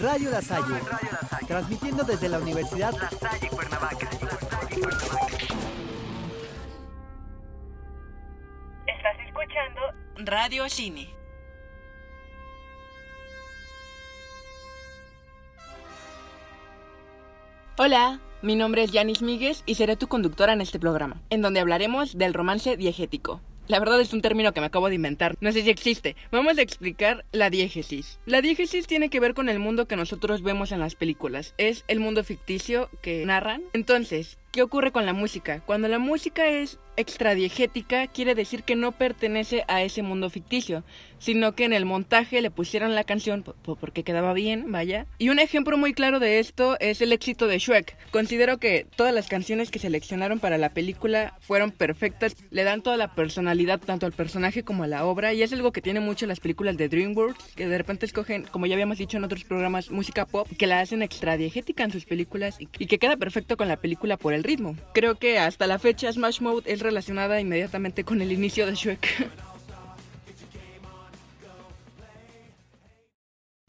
Radio La Salle, transmitiendo desde la Universidad La Salle Cuernavaca. Estás escuchando Radio Cine. Hola, mi nombre es Yanis Míguez y seré tu conductora en este programa, en donde hablaremos del romance diegético. La verdad es un término que me acabo de inventar, no sé si existe. Vamos a explicar la diégesis. La diégesis tiene que ver con el mundo que nosotros vemos en las películas. Es el mundo ficticio que narran. Entonces, ¿qué ocurre con la música? Cuando la música es extradiegética, quiere decir que no pertenece a ese mundo ficticio, sino que en el montaje le pusieron la canción porque quedaba bien, vaya. Y un ejemplo muy claro de esto es el éxito de Shrek. Considero que todas las canciones que seleccionaron para la película fueron perfectas, le dan toda la personalidad tanto al personaje como a la obra, y es algo que tiene mucho las películas de DreamWorks, que de repente escogen, como ya habíamos dicho en otros programas, música pop, que la hacen extradiegética en sus películas y, que queda perfecto con la película por el ritmo. Creo que hasta la fecha Smash Mode es relacionada inmediatamente con el inicio de Shrek.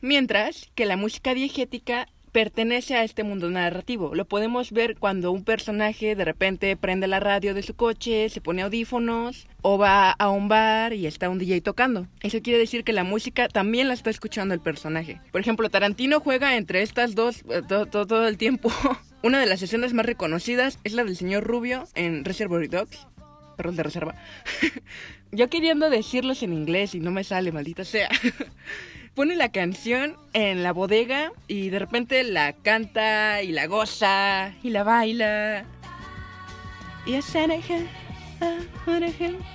Mientras que la música diegética pertenece a este mundo narrativo. Lo podemos ver cuando un personaje de repente prende la radio de su coche, se pone audífonos o va a un bar y está un DJ tocando. Eso quiere decir que la música también la está escuchando el personaje. Por ejemplo, Tarantino juega entre estas dos eh, todo el tiempo. Una de las escenas más reconocidas es la del señor Rubio en Reservoir Dogs. Perros de reserva. Yo queriendo decirlos en inglés y no me sale, maldita sea. Pone la canción en la bodega y de repente la canta y la goza y la baila. Y es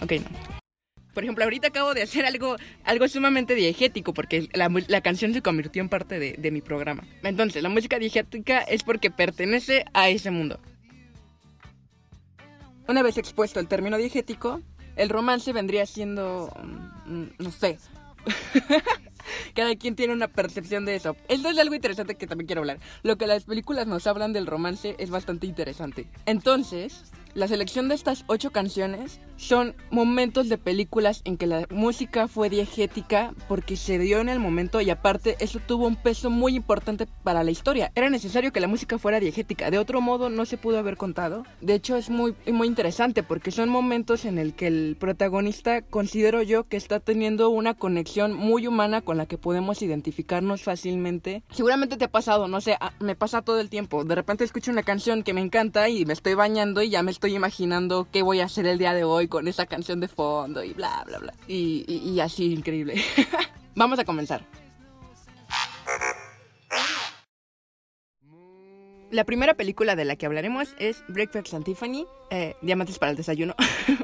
Ok, no. Por ejemplo, ahorita acabo de hacer algo, algo sumamente diegético porque la, la canción se convirtió en parte de, de mi programa. Entonces, la música diegética es porque pertenece a ese mundo. Una vez expuesto el término diegético, el romance vendría siendo, mm, no sé, cada quien tiene una percepción de eso. Esto es algo interesante que también quiero hablar. Lo que las películas nos hablan del romance es bastante interesante. Entonces, la selección de estas ocho canciones son momentos de películas en que la música fue diegética porque se dio en el momento y aparte eso tuvo un peso muy importante para la historia. Era necesario que la música fuera diegética, de otro modo no se pudo haber contado. De hecho es muy, muy interesante porque son momentos en el que el protagonista considero yo que está teniendo una conexión muy humana con la que podemos identificarnos fácilmente. Seguramente te ha pasado, no sé, me pasa todo el tiempo. De repente escucho una canción que me encanta y me estoy bañando y ya me estoy imaginando qué voy a hacer el día de hoy con esa canción de fondo y bla, bla, bla. Y, y, así, increíble. Vamos a comenzar. La primera película de la que hablaremos es Breakfast and Tiffany, eh, Diamantes para el Desayuno.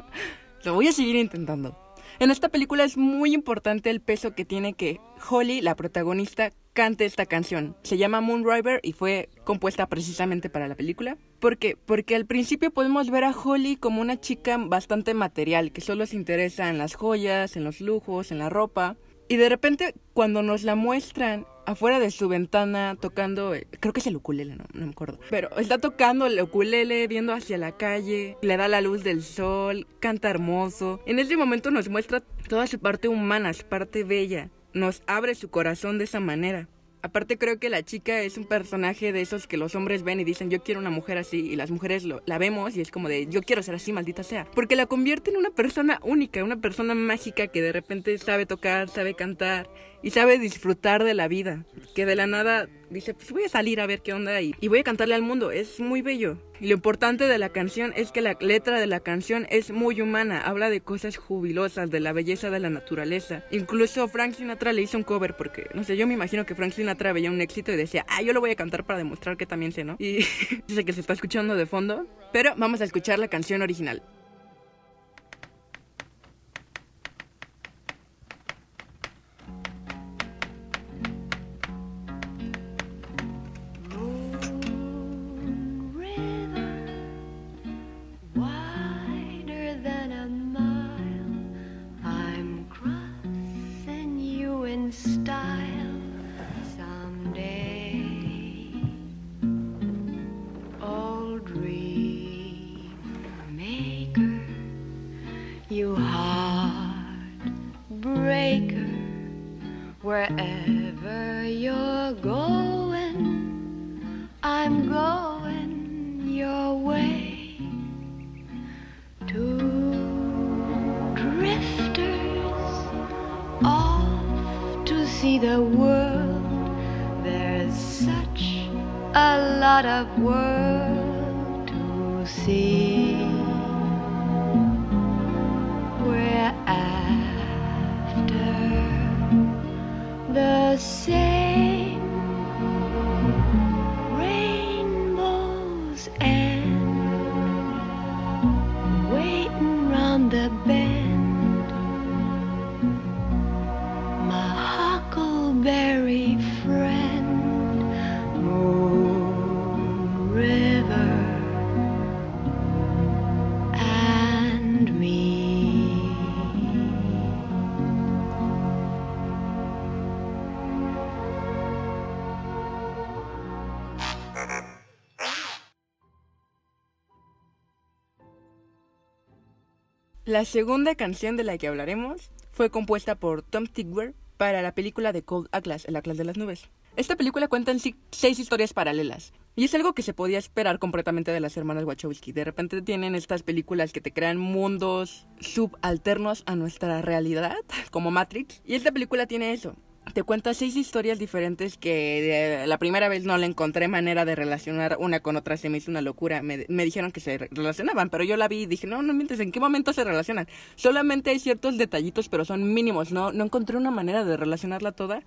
Lo voy a seguir intentando. En esta película es muy importante el peso que tiene que Holly, la protagonista, cante esta canción. Se llama Moonriver y fue compuesta precisamente para la película. ¿Por qué? Porque al principio podemos ver a Holly como una chica bastante material, que solo se interesa en las joyas, en los lujos, en la ropa. Y de repente, cuando nos la muestran afuera de su ventana tocando, creo que es el ukulele, no, no me acuerdo, pero está tocando el ukulele, viendo hacia la calle, le da la luz del sol, canta hermoso. En ese momento nos muestra toda su parte humana, su parte bella nos abre su corazón de esa manera. Aparte creo que la chica es un personaje de esos que los hombres ven y dicen yo quiero una mujer así y las mujeres lo, la vemos y es como de yo quiero ser así, maldita sea. Porque la convierte en una persona única, una persona mágica que de repente sabe tocar, sabe cantar y sabe disfrutar de la vida. Que de la nada dice, pues voy a salir a ver qué onda y, y voy a cantarle al mundo. Es muy bello. Y lo importante de la canción es que la letra de la canción es muy humana. Habla de cosas jubilosas, de la belleza de la naturaleza. Incluso Frank Sinatra le hizo un cover porque, no sé, yo me imagino que Frank Sinatra veía un éxito y decía, ah, yo lo voy a cantar para demostrar que también sé, ¿no? Y dice que se está escuchando de fondo. Pero vamos a escuchar la canción original. La segunda canción de la que hablaremos fue compuesta por Tom Tigwer para la película de Cold Atlas, el Atlas de las Nubes. Esta película cuenta en sí seis historias paralelas. Y es algo que se podía esperar completamente de las hermanas Wachowski. De repente tienen estas películas que te crean mundos subalternos a nuestra realidad, como Matrix. Y esta película tiene eso. Te cuenta seis historias diferentes que de la primera vez no le encontré manera de relacionar una con otra, se me hizo una locura. Me, me dijeron que se relacionaban, pero yo la vi y dije, no, no mientes, ¿en qué momento se relacionan? Solamente hay ciertos detallitos, pero son mínimos, no, no encontré una manera de relacionarla toda.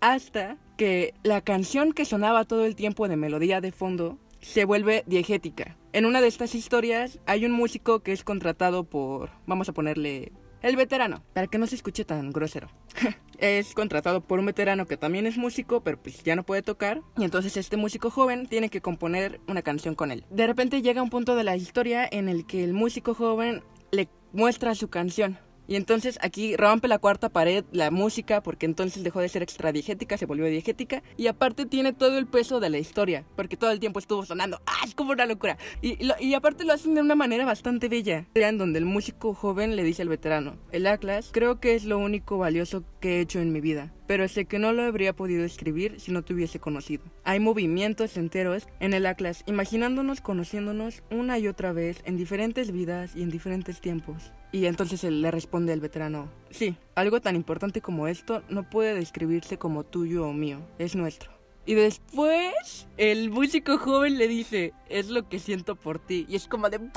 Hasta que la canción que sonaba todo el tiempo de melodía de fondo se vuelve diegética. En una de estas historias hay un músico que es contratado por, vamos a ponerle, el veterano, para que no se escuche tan grosero. es contratado por un veterano que también es músico, pero pues ya no puede tocar. Y entonces este músico joven tiene que componer una canción con él. De repente llega un punto de la historia en el que el músico joven le muestra su canción. Y entonces aquí rompe la cuarta pared la música porque entonces dejó de ser extradiegética, se volvió diegética y aparte tiene todo el peso de la historia porque todo el tiempo estuvo sonando. ¡Ah! Es como una locura. Y, lo- y aparte lo hacen de una manera bastante bella. En donde el músico joven le dice al veterano, el Atlas creo que es lo único valioso que he hecho en mi vida. Pero sé que no lo habría podido escribir si no te hubiese conocido. Hay movimientos enteros en el Atlas, imaginándonos, conociéndonos una y otra vez en diferentes vidas y en diferentes tiempos. Y entonces él le responde el veterano, sí, algo tan importante como esto no puede describirse como tuyo o mío, es nuestro. Y después el músico joven le dice, es lo que siento por ti. Y es como de, ¡wow!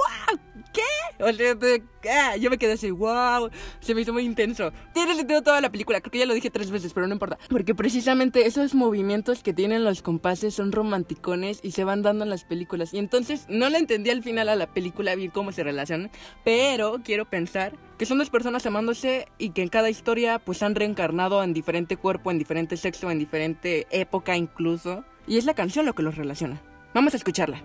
¿Qué? O sea, de- ah, yo me quedé así, wow, se me hizo muy intenso. Tiene sentido toda la película, creo que ya lo dije tres veces, pero no importa. Porque precisamente esos movimientos que tienen los compases son romanticones y se van dando en las películas. Y entonces no le entendí al final a la película bien cómo se relacionan, pero quiero pensar que son dos personas amándose y que en cada historia pues han reencarnado en diferente cuerpo, en diferente sexo, en diferente época incluso. Y es la canción lo que los relaciona. Vamos a escucharla.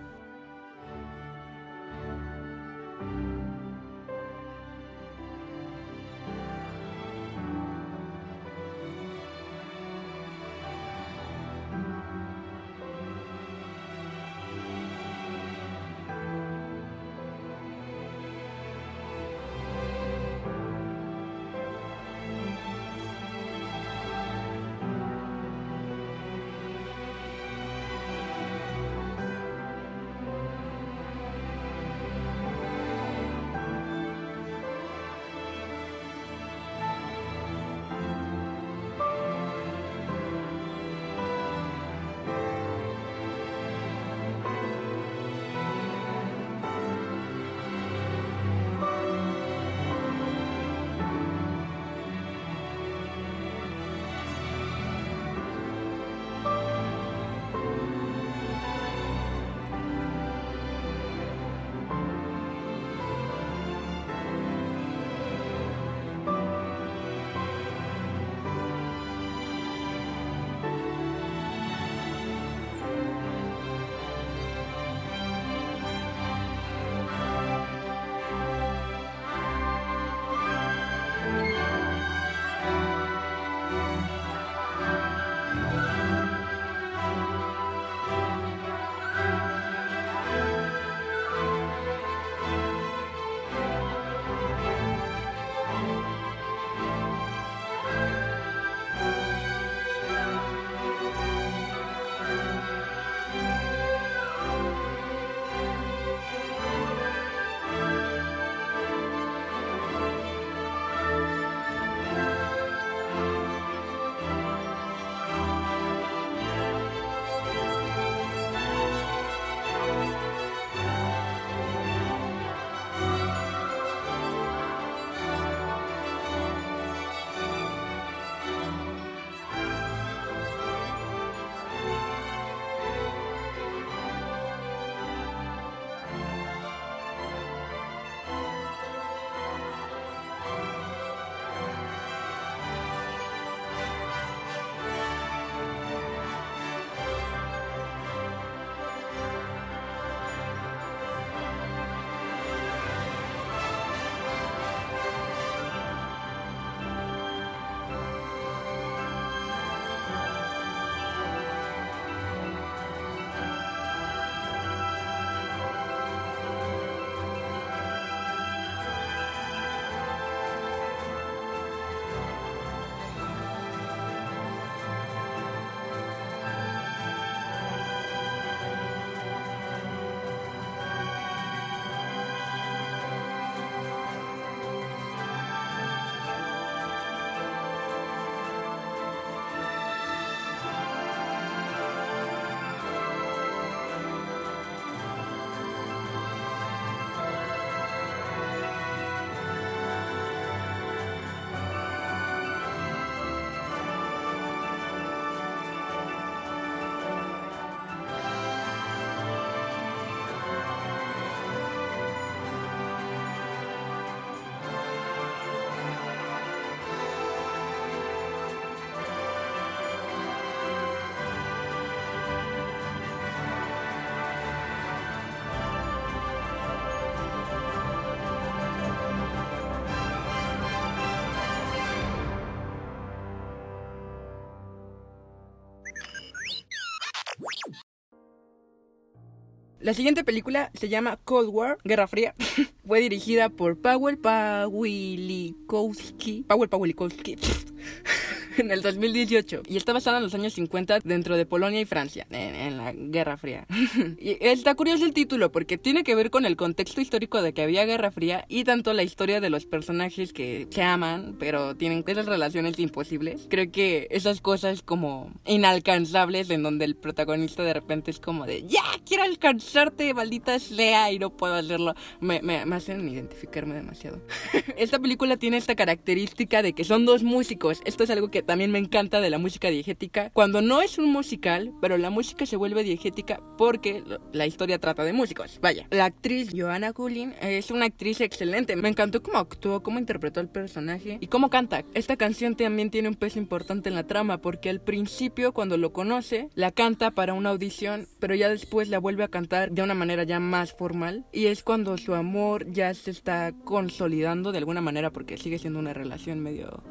La siguiente película se llama Cold War, Guerra Fría. Fue dirigida por Powell Pawilikowski. Powell Pawilikowski. en el 2018 y está basada en los años 50 dentro de Polonia y Francia, en, en, la Guerra Fría. y está curioso el título porque tiene que ver con el contexto histórico de que había Guerra Fría y tanto la historia de los personajes que se aman pero tienen esas relaciones imposibles. Creo que esas cosas como inalcanzables en donde el protagonista de repente es como de ya quiero alcanzarte maldita sea y no puedo hacerlo me, me, me hacen identificarme demasiado. esta película tiene esta característica de que son dos músicos. Esto es algo que también me encanta de la música diegética. Cuando no es un musical, pero la música se vuelve diegética porque la historia trata de músicos. Vaya, la actriz Joanna Coolin es una actriz excelente. Me encantó cómo actuó, cómo interpretó el personaje y cómo canta. Esta canción también tiene un peso importante en la trama porque al principio cuando lo conoce, la canta para una audición, pero ya después la vuelve a cantar de una manera ya más formal y es cuando su amor ya se está consolidando de alguna manera porque sigue siendo una relación medio...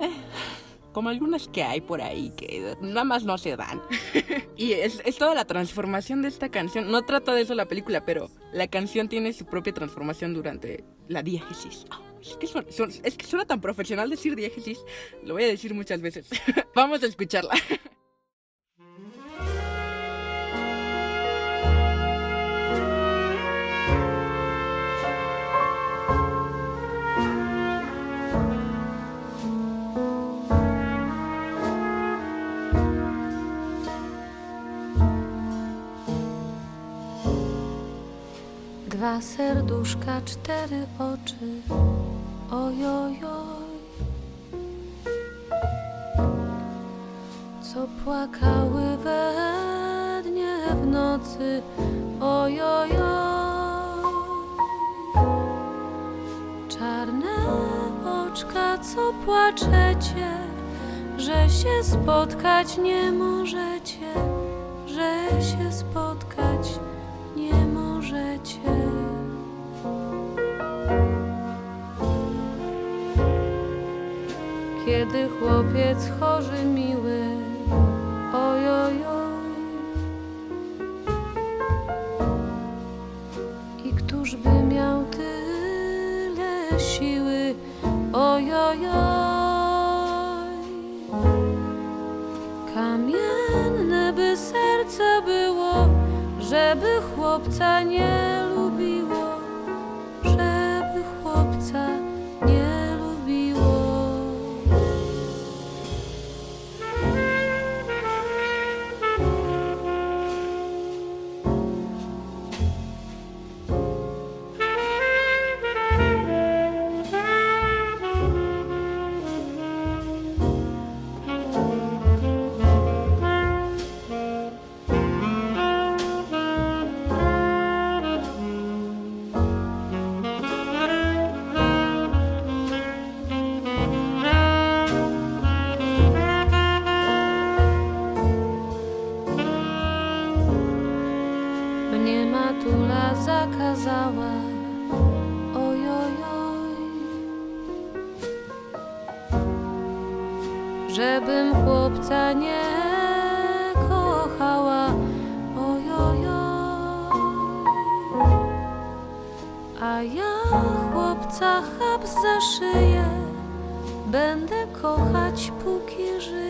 Como algunas que hay por ahí que nada más no se dan. y es, es, toda la transformación de esta canción. No trata de eso la película, pero la canción tiene su propia transformación durante la diégesis. Oh, es, que suena, es que suena tan profesional decir diégesis. Lo voy a decir muchas veces. Vamos a escucharla. Dwa serduszka, cztery oczy, ojojoj. Co płakały we dnie w nocy, ojojoj. Czarne oczka, co płaczecie, że się spotkać nie możecie, że się spotkać nie możecie. Kiedy chłopiec chory miły, ojojoj. I któż by miał tyle siły, ojojoj. Mnie matula zakazała, ojojoj, żebym chłopca nie kochała, ojojoj. A ja chłopca chap za szyję, będę kochać póki żyję,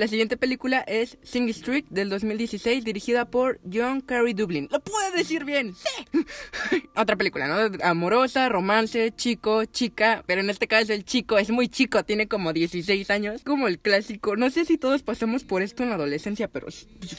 La siguiente película es Sing Street del 2016, dirigida por John Carey Dublin. ¡Lo pude decir bien! ¡Sí! Otra película, ¿no? Amorosa, romance, chico, chica, pero en este caso el chico es muy chico, tiene como 16 años, como el clásico. No sé si todos pasamos por esto en la adolescencia, pero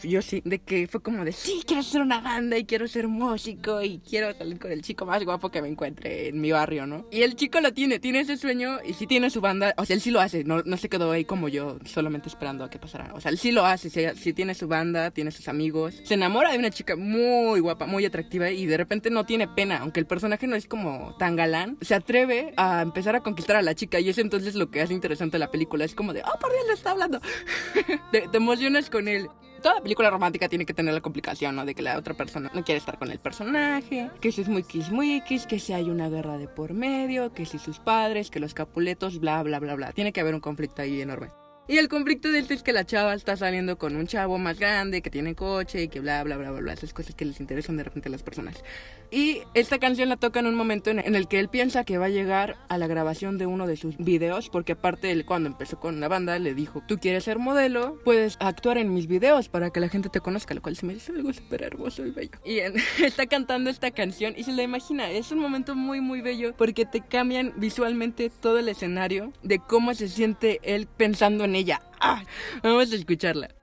yo sí, de que fue como de, sí, quiero hacer una banda y quiero ser músico y quiero salir con el chico más guapo que me encuentre en mi barrio, ¿no? Y el chico lo tiene, tiene ese sueño y sí tiene su banda, o sea, él sí lo hace, no, no se quedó ahí como yo, solamente esperando a que pasará. O sea, él sí lo hace, sí, sí tiene su banda, tiene sus amigos. Se enamora de una chica muy guapa, muy atractiva y de repente no tiene pena, aunque el personaje no es como tan galán. Se atreve a empezar a conquistar a la chica y es entonces lo que hace interesante la película. Es como de, oh, por Dios, le está hablando. te, te emocionas con él. Toda película romántica tiene que tener la complicación, ¿no? De que la otra persona no quiere estar con el personaje, que si es muy kismuikis, que si hay una guerra de por medio, que si sus padres, que los capuletos, bla, bla, bla, bla. Tiene que haber un conflicto ahí enorme. Y el conflicto de este es que la chava está saliendo con un chavo más grande, que tiene coche y que bla, bla, bla, bla, bla. Esas cosas que les interesan de repente a las personas. Y esta canción la toca en un momento en, el que él piensa que va a llegar a la grabación de uno de sus videos, porque aparte él cuando empezó con la banda le dijo, tú quieres ser modelo, puedes actuar en mis videos para que la gente te conozca, lo cual se me dice algo súper hermoso y bello. Y en- está cantando esta canción y se la imagina, es un momento muy, muy bello porque te cambian visualmente todo el escenario de cómo se siente él pensando en ella. Vamos a escucharla.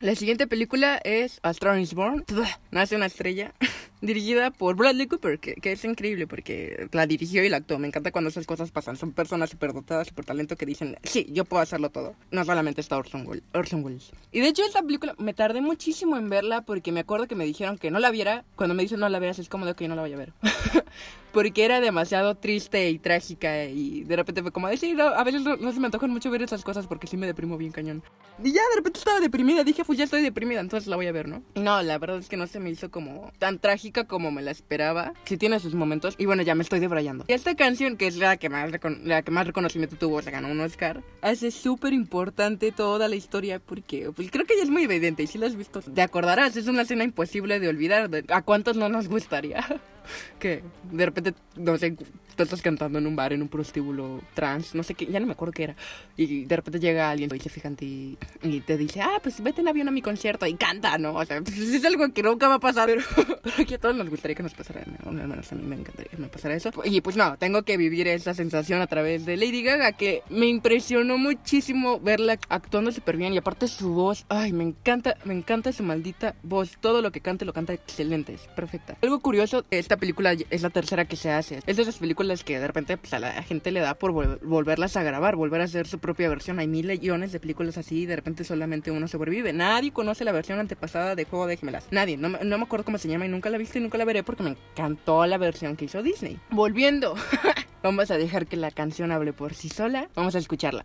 La siguiente película es A is Born. Nace una estrella. dirigida por Bradley Cooper, que, que es increíble porque la dirigió y la actuó. Me encanta cuando esas cosas pasan. Son personas súper dotadas, súper talento que dicen, sí, yo puedo hacerlo todo. No solamente está Orson Welles. Orson Welles. Y de hecho esta película me tardé muchísimo en verla porque me acuerdo que me dijeron que no la viera. Cuando me dicen no la veas es como de que yo no la vaya a ver. porque era demasiado triste y trágica y de repente fue como de, sí, no, a veces no, no se me antojan mucho ver esas cosas porque sí me deprimo bien cañón. Y ya de repente estaba deprimida, dije, pues ya estoy deprimida, entonces la voy a ver, ¿no? Y no, la verdad es que no se me hizo como tan trágica como me la esperaba. Sí tiene sus momentos y bueno, ya me estoy debrayando. Y esta canción, que es la que más, la que más reconocimiento tuvo, se ganó un Oscar, hace súper importante toda la historia porque pues creo que ya es muy evidente y si la has visto te acordarás, es una escena imposible de olvidar. ¿A cuántos no nos gustaría? que de repente, no sé, tú estás cantando en un bar, en un prostíbulo trans, no sé qué, ya no me acuerdo qué era. Y de repente llega alguien y se fija en ti y te dice, ah, pues vete en avión a mi concierto y canta, ¿no? O sea, pues, es algo que nunca va a pasar, pero, pero a todos nos gustaría que nos pasara, ¿no? al menos a mí me encantaría que me pasara eso. Y pues no, tengo que vivir esa sensación a través de Lady Gaga, que me impresionó muchísimo verla actuando súper bien y aparte su voz, ay, me encanta, me encanta su maldita voz, todo lo que cante lo canta excelente, es perfecta. Algo curioso, esta película es la tercera que se hace, es de esas películas que de repente pues, a la gente le da por vol- volverlas a grabar, volver a hacer su propia versión, hay mil millones de películas así y de repente solamente uno sobrevive, nadie conoce la versión antepasada de Juego de Gemelas, nadie, no, no me acuerdo cómo se llama y nunca la he visto y nunca la veré porque me encantó la versión que hizo Disney. Volviendo, vamos a dejar que la canción hable por sí sola, vamos a escucharla.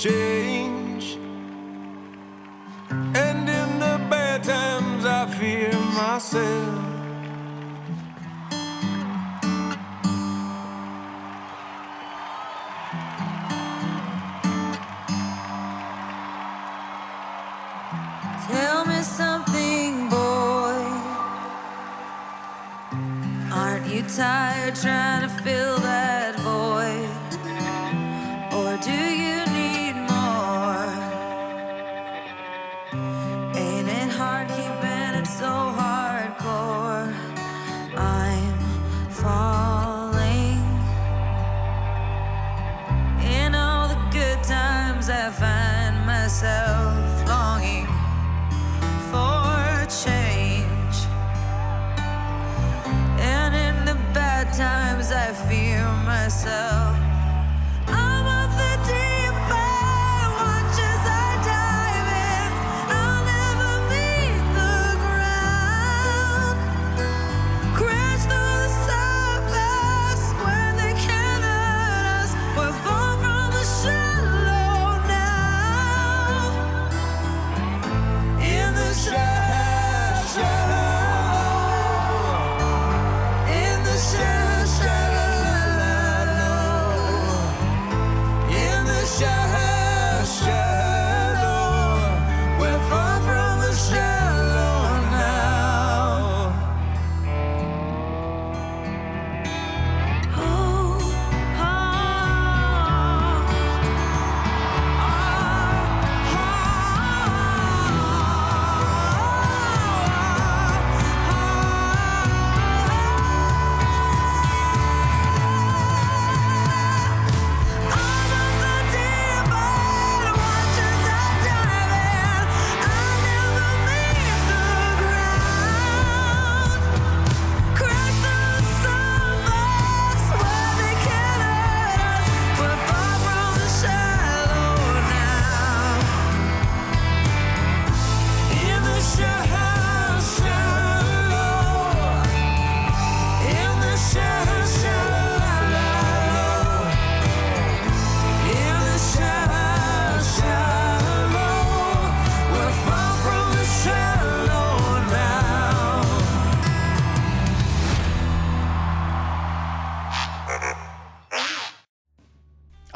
change. And in the bad times, I fear myself. Tell me something, boy. Aren't you tired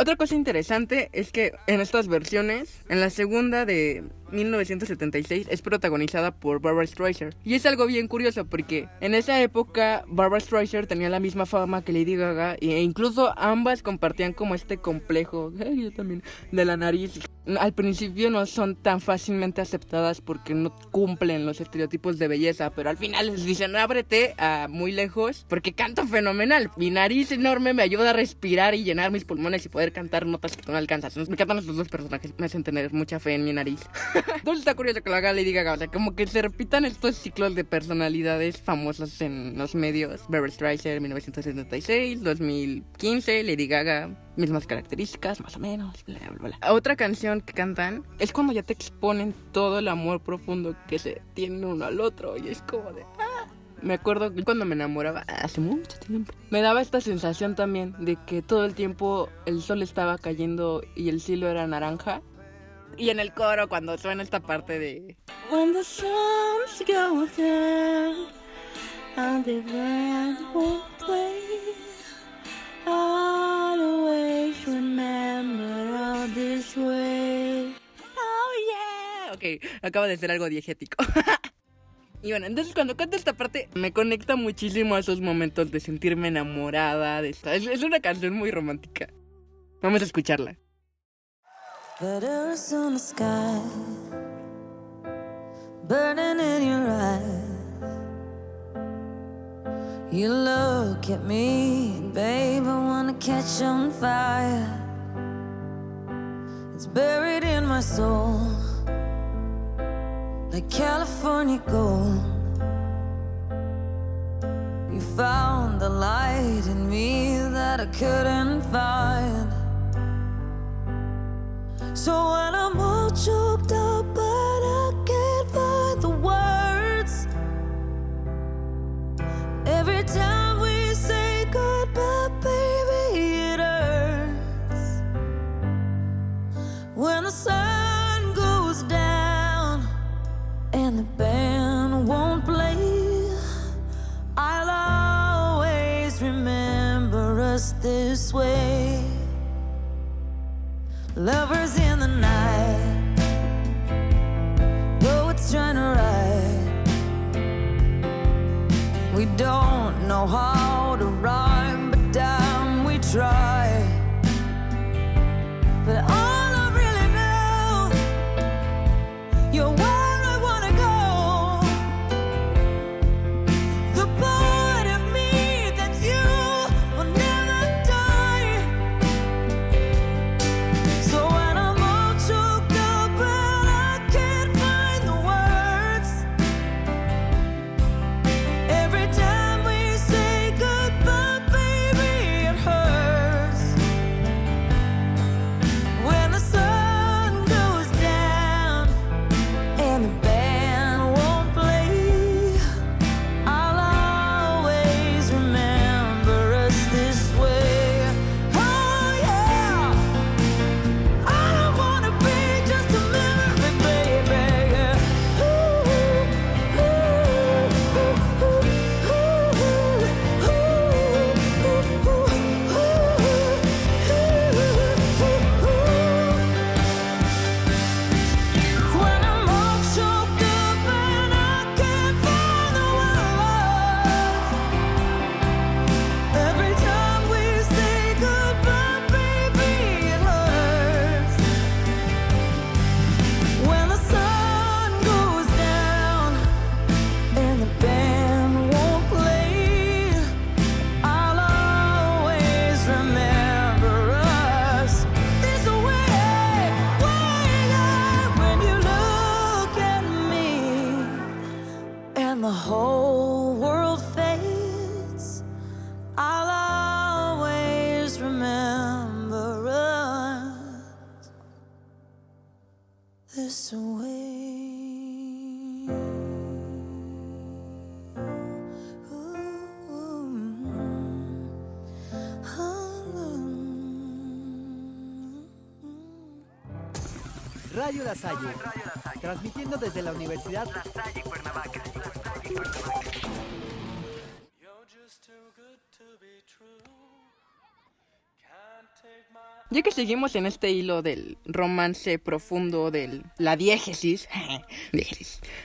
Otra cosa interesante es que en estas versiones, en la segunda de 1976 es protagonizada por Barbara Streisand. Y es algo bien curioso porque en esa época Barbara Streisand tenía la misma fama que Lady Gaga e incluso ambas compartían como este complejo, yo también, de la nariz. Al principio no son tan fácilmente aceptadas porque no cumplen los estereotipos de belleza, pero al final les dicen ábrete a muy lejos porque canto fenomenal. Mi nariz enorme me ayuda a respirar y llenar mis pulmones y poder cantar notas que tú no alcanzas. Me encantan estos dos personajes, me hacen tener mucha fe en mi nariz. Entonces está curioso que lo haga Lady Gaga, o sea, como que se repitan estos ciclos de personalidades famosas en los medios. Barbara Streisand, 1976, 2015, Lady Gaga, mismas características, más o menos, bla, bla, bla. Otra canción que cantan es cuando ya te exponen todo el amor profundo que se tienen uno al otro y es como de... "Ah". Me acuerdo cuando me enamoraba hace mucho tiempo. Me daba esta sensación también de que todo el tiempo el sol estaba cayendo y el cielo era naranja. Y en el coro cuando suena esta parte de When the sun's down and the band won't play I'll always remember all this way Oh yeah Ok, acaba de ser algo diegético Y bueno, entonces cuando canto esta parte me conecta muchísimo a esos momentos de sentirme enamorada de esta. Es, es una canción muy romántica. Vamos a escucharla. Letters on the sky, burning in your eyes. You look at me, babe, I wanna catch on fire. It's buried in my soul, like California gold. You found the light in me that I couldn't find. So when I'm all choked up, Lovers in the night, poets trying to write. We don't know how to rhyme, but damn, we try. But I Radio La Salle. Transmitiendo desde la Universidad You're just too good to be Ya que seguimos en este hilo del romance profundo de la diégesis,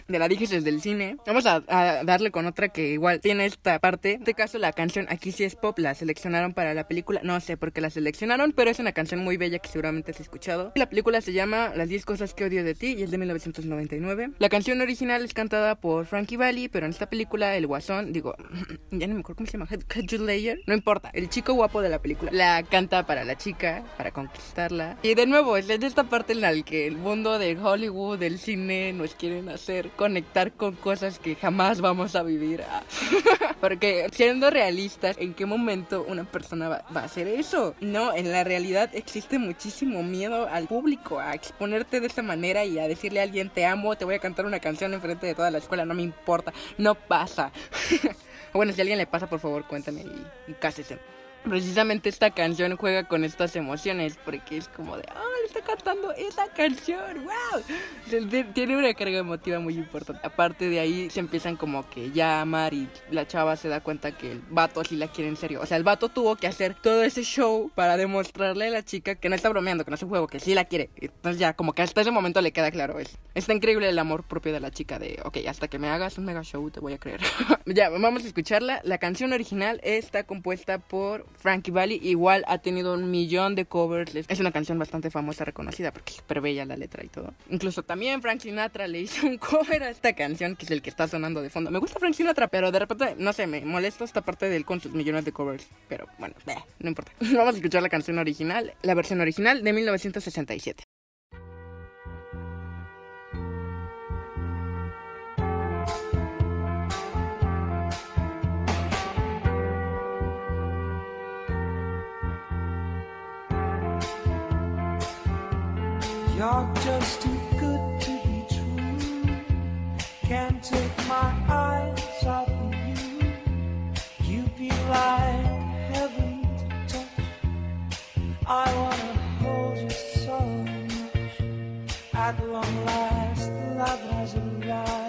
de la diégesis del cine, vamos a, darle con otra que igual tiene esta parte. En este caso, la canción Aquí sí es pop, la seleccionaron para la película. No sé por qué la seleccionaron, pero es una canción muy bella que seguramente has escuchado. La película se llama Las 10 cosas que odio de ti y es de 1999. La canción original es cantada por Frankie Valli, pero en esta película el guasón, digo, ya no me acuerdo cómo se llama, Heath Ledger, no importa, el chico guapo de la película la canta para la chica, para conquistarla. Y de nuevo, es de esta parte en la que el mundo de Hollywood, del cine, nos quieren hacer conectar con cosas que jamás vamos a vivir. Ah. Porque siendo realistas, ¿en qué momento una persona va, a hacer eso? No, en la realidad existe muchísimo miedo al público a exponerte de esa manera y a decirle a alguien te amo, te voy a cantar una canción enfrente de toda la escuela, no me importa, no pasa. bueno, si a alguien le pasa, por favor, cuéntame y, y cásese. Precisamente esta canción juega con estas emociones porque es como de, está cantando esa canción, wow. Tiene una carga emotiva muy importante. Aparte de ahí se empiezan como que ya a amar y la chava se da cuenta que el vato sí la quiere en serio. O sea, el vato tuvo que hacer todo ese show para demostrarle a la chica que no está bromeando, que no es un juego, que sí la quiere. Entonces ya como que hasta ese momento le queda claro eso. Está increíble el amor propio de la chica de, ok, hasta que me hagas un mega show te voy a creer. ya, vamos a escucharla. La canción original está compuesta por Frankie Valli. Igual ha tenido un millón de covers. Es una canción bastante famosa, reconocida, porque bella la letra y todo. Incluso también Frank Sinatra le hizo un cover a esta canción, que es el que está sonando de fondo. Me gusta Frank Sinatra, pero de repente, no sé, me molesta esta parte de él con sus millones de covers. Pero bueno, bleh, no importa. Vamos a escuchar la canción original, la versión original de 1967. You're just too good to be true. Can't take my eyes off of you. You be like heaven to touch. I wanna hold you so much. At long last, love has arrived.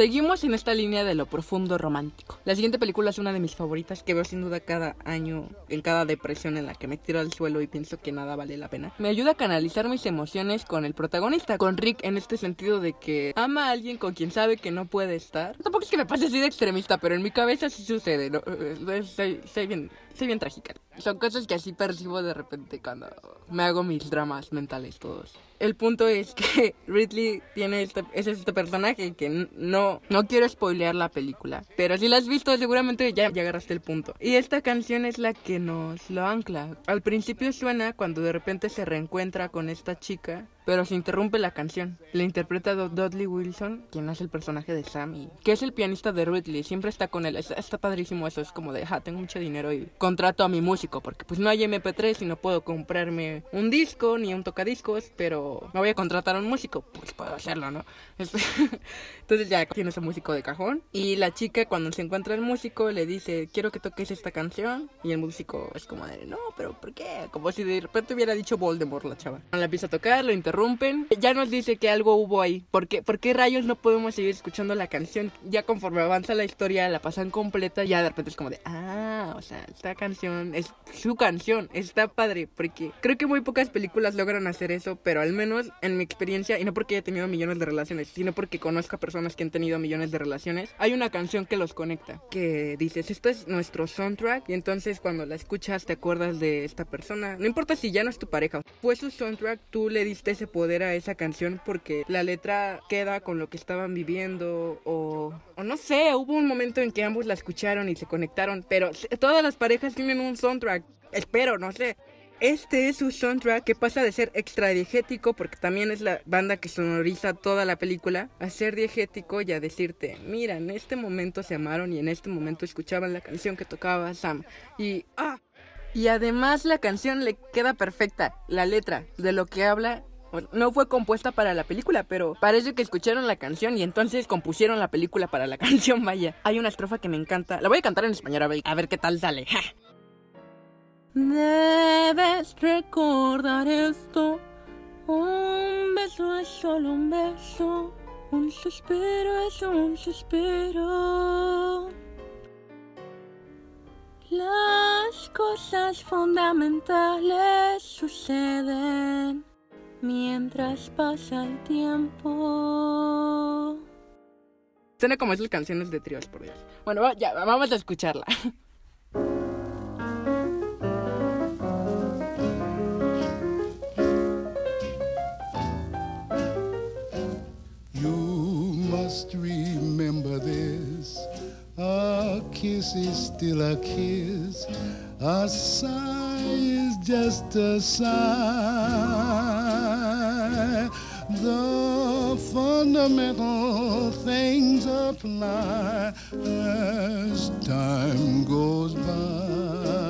Seguimos en esta línea de lo profundo romántico. La siguiente película es una de mis favoritas que veo sin duda cada año, en cada depresión en la que me tiro al suelo y pienso que nada vale la pena. Me ayuda a canalizar mis emociones con el protagonista, con Rick en este sentido de que ama a alguien con quien sabe que no puede estar. Tampoco es que me pase así de extremista, pero en mi cabeza sí sucede. ¿no? Eh, Soy, soy bien, soy bien trágica. Son cosas que así percibo de repente cuando me hago mis dramas mentales todos. El punto es que Ridley tiene este, es este personaje que no, no quiero spoilear la película, pero si la has visto seguramente ya, ya agarraste el punto. Y esta canción es la que nos lo ancla. Al principio suena cuando de repente se reencuentra con esta chica, pero se interrumpe la canción. La interpreta Dudley Wilson, quien hace el personaje de Sammy, que es el pianista de Ridley, siempre está con él. Está, está padrísimo eso, es como de, ja, tengo mucho dinero y contrato a mi músico, porque pues no hay MP3 y no puedo comprarme un disco ni un tocadiscos, pero me voy a contratar a un músico, pues puedo hacerlo, ¿no? Es- Entonces ya tiene ese músico de cajón y la chica cuando se encuentra el músico le dice, quiero que toques esta canción y el músico es como de, no, pero ¿por qué? Como si de repente hubiera dicho Voldemort la chava. La empieza a tocar, lo interrumpen, ya nos dice que algo hubo ahí. ¿Por qué, ¿Por qué rayos no podemos seguir escuchando la canción? Ya conforme avanza la historia, la pasan completa, ya de repente es como de, ah, o sea, esta canción es su canción, está padre, porque creo que muy pocas películas logran hacer eso, pero al menos en mi experiencia, y no porque haya tenido millones de relaciones, sino porque conozco a personas que han tenido millones de relaciones, hay una canción que los conecta, que dices, esto es nuestro soundtrack, y entonces cuando la escuchas te acuerdas de esta persona, no importa si ya no es tu pareja, fue su soundtrack, tú le diste ese poder a esa canción porque la letra queda con lo que estaban viviendo, o, o no sé, hubo un momento en que ambos la escucharon y se conectaron, pero todas las parejas tienen un soundtrack, espero, no sé. Este es su soundtrack que pasa de ser extra diegético, porque también es la banda que sonoriza toda la película, a ser diegético y a decirte, mira, en este momento se amaron y en este momento escuchaban la canción que tocaba Sam. Y, ah, y además la canción le queda perfecta, la letra de lo que habla. No fue compuesta para la película, pero parece que escucharon la canción y entonces compusieron la película para la canción, vaya. Hay una estrofa que me encanta. La voy a cantar en español a ver, a ver qué tal sale. Debes recordar esto. Un beso es solo un beso. Un suspiro es un suspiro. Las cosas fundamentales suceden mientras pasa el tiempo. Suena como esas canciones de tríos, por Dios. Bueno, ya, vamos a escucharla. this. A kiss is still a kiss. A sigh is just a sigh. The fundamental things apply as time goes by.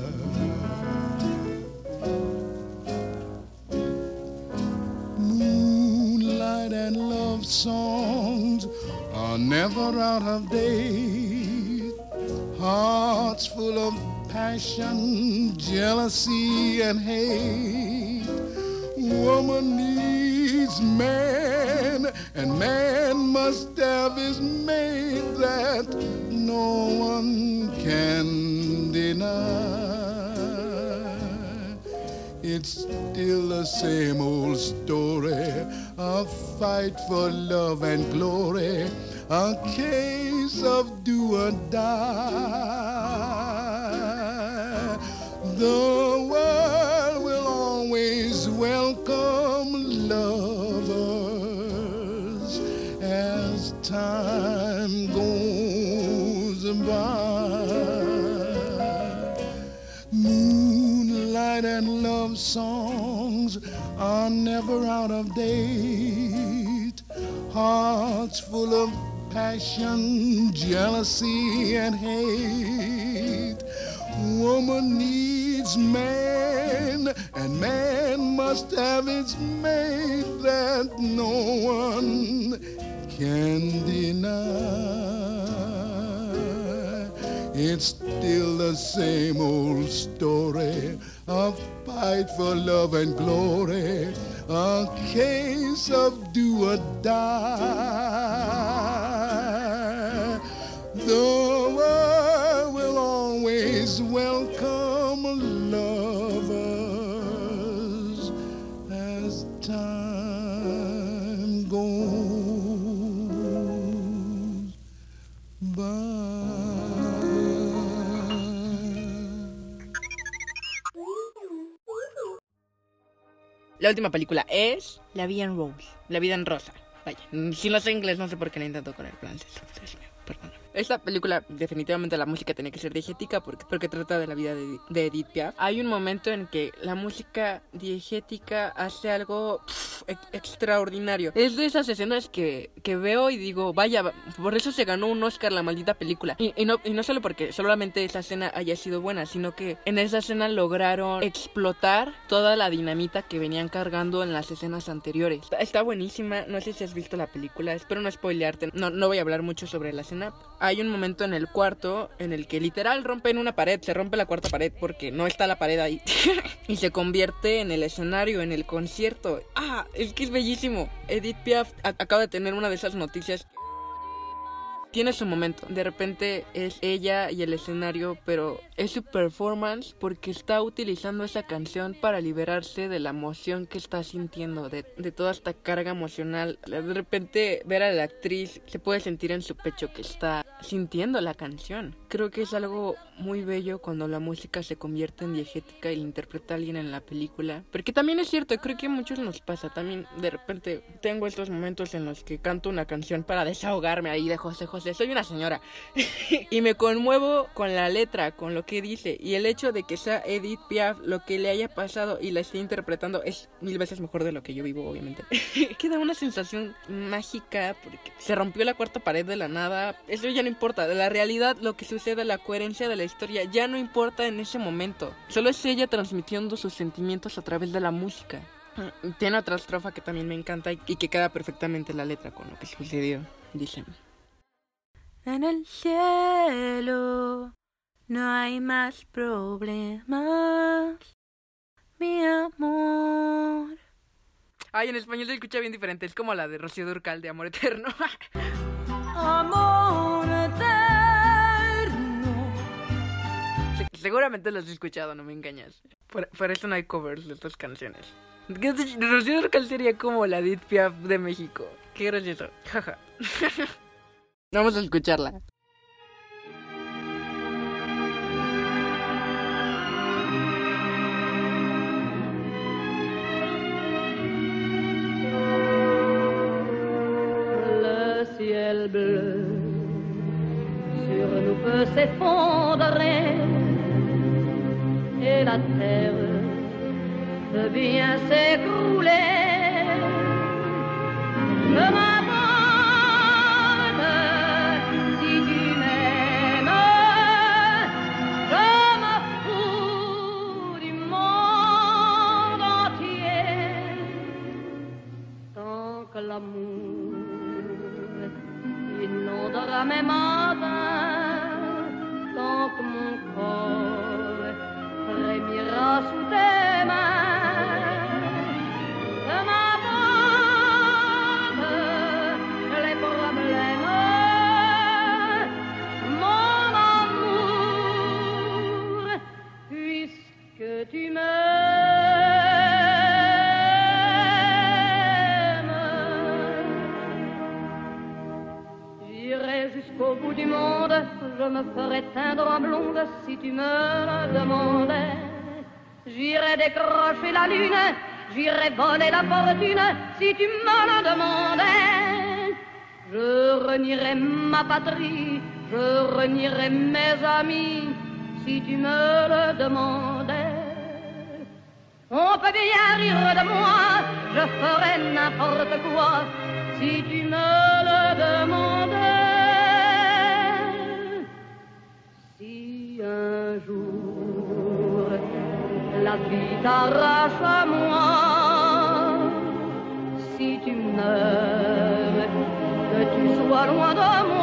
Love songs are never out of date. Hearts full of passion, jealousy, and hate. Woman needs man, and man must have his mate that no one can deny. It's still the same old story. A fight for love and glory. A case of do or die. The world will always welcome lovers as time goes by. Moonlight and love songs are never out of date. Hearts full of passion, jealousy, and hate. Woman needs man, and man must have its mate that no one can deny. It's still the same old story a fight for love and glory, a case of do or die. The world will always welcome La última película es La vida en Rose. La vida en rosa. Vaya, si no sé inglés, no sé por qué lo intento con el francés. Esta película, definitivamente la música tiene que ser diegética porque, porque trata de la vida de, Edith Piaf. Hay un momento en que la música diegética hace algo extraordinario. Es de esas escenas que, que veo y digo, vaya, por eso se ganó un Oscar la maldita película. Y, y no, y no solo porque solamente esa escena haya sido buena, sino que en esa escena lograron explotar toda la dinamita que venían cargando en las escenas anteriores. Está, está buenísima, no sé si has visto la película, espero no spoilearte, no, no voy a hablar mucho sobre la escena. Hay un momento en el cuarto en el que literal rompen una pared, se rompe la cuarta pared porque no está la pared ahí. y se convierte en el escenario, en el concierto. Ah, es que es bellísimo. Edith Piaf acaba de tener una de esas noticias tiene su momento. De repente es ella y el escenario, pero es su performance porque está utilizando esa canción para liberarse de la emoción que está sintiendo, de, de toda esta carga emocional. De repente ver a la actriz se puede sentir en su pecho que está sintiendo la canción. Creo que es algo muy bello cuando la música se convierte en diegética y la interpreta alguien en la película. Porque también es cierto, creo que a muchos nos pasa. También de repente tengo estos momentos en los que canto una canción para desahogarme ahí de José José. Soy una señora. y me conmuevo con la letra, con lo que dice. Y el hecho de que sea Edith Piaf lo que le haya pasado y la esté interpretando es mil veces mejor de lo que yo vivo, obviamente. Queda una sensación mágica porque se rompió la cuarta pared de la nada. Eso ya no importa. De la realidad, lo que sucede, la coherencia de la historia, ya no importa en ese momento. Solo es ella transmitiendo sus sentimientos a través de la música. Mm, Tiene otra estrofa que también me encanta y que queda perfectamente en la letra con lo que sucedió. Dice. En el cielo no hay más problemas, mi amor. Ay, en español se escucha bien diferente. Es como la de Rocío Durcal de Amor Eterno. Amor seguramente lo has escuchado, no me engañas. Por, por eso no hay covers de estas canciones. Rocío Durcal sería como la Edith Piaf de México. Qué gracioso. Jaja. Vamos a escucharla. Bien s'écrouler. J'irai décrocher la lune, j'irai voler la fortune si tu me la demandais. Je renierai ma patrie, je renierai mes amis si tu me le demandais. On peut bien rire de moi, je ferai n'importe quoi si tu me le demandais. Si un jour la vie t'arrache à moi. Si tu meurs, que tu sois loin de moi.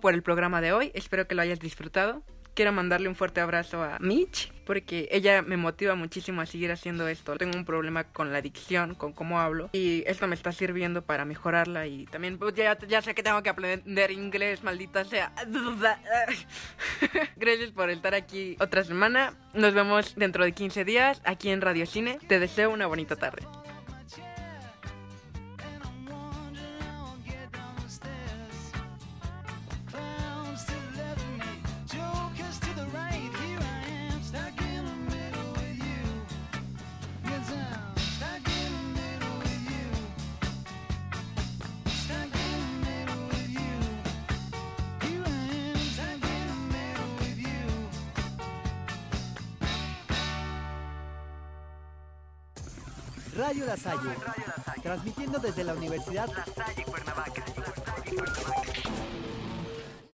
Por el programa de hoy. Espero que lo hayas disfrutado. Quiero mandarle un fuerte abrazo a Mitch porque ella me motiva muchísimo a seguir haciendo esto. Tengo un problema con la dicción, con cómo hablo y esto me está sirviendo para mejorarla y también pues, ya, ya sé que tengo que aprender inglés, maldita sea. Gracias por estar aquí otra semana. Nos vemos dentro de 15 días aquí en Radio Cine. Te deseo una bonita tarde. Radio La Salle, transmitiendo desde la Universidad La Salle Cuernavaca.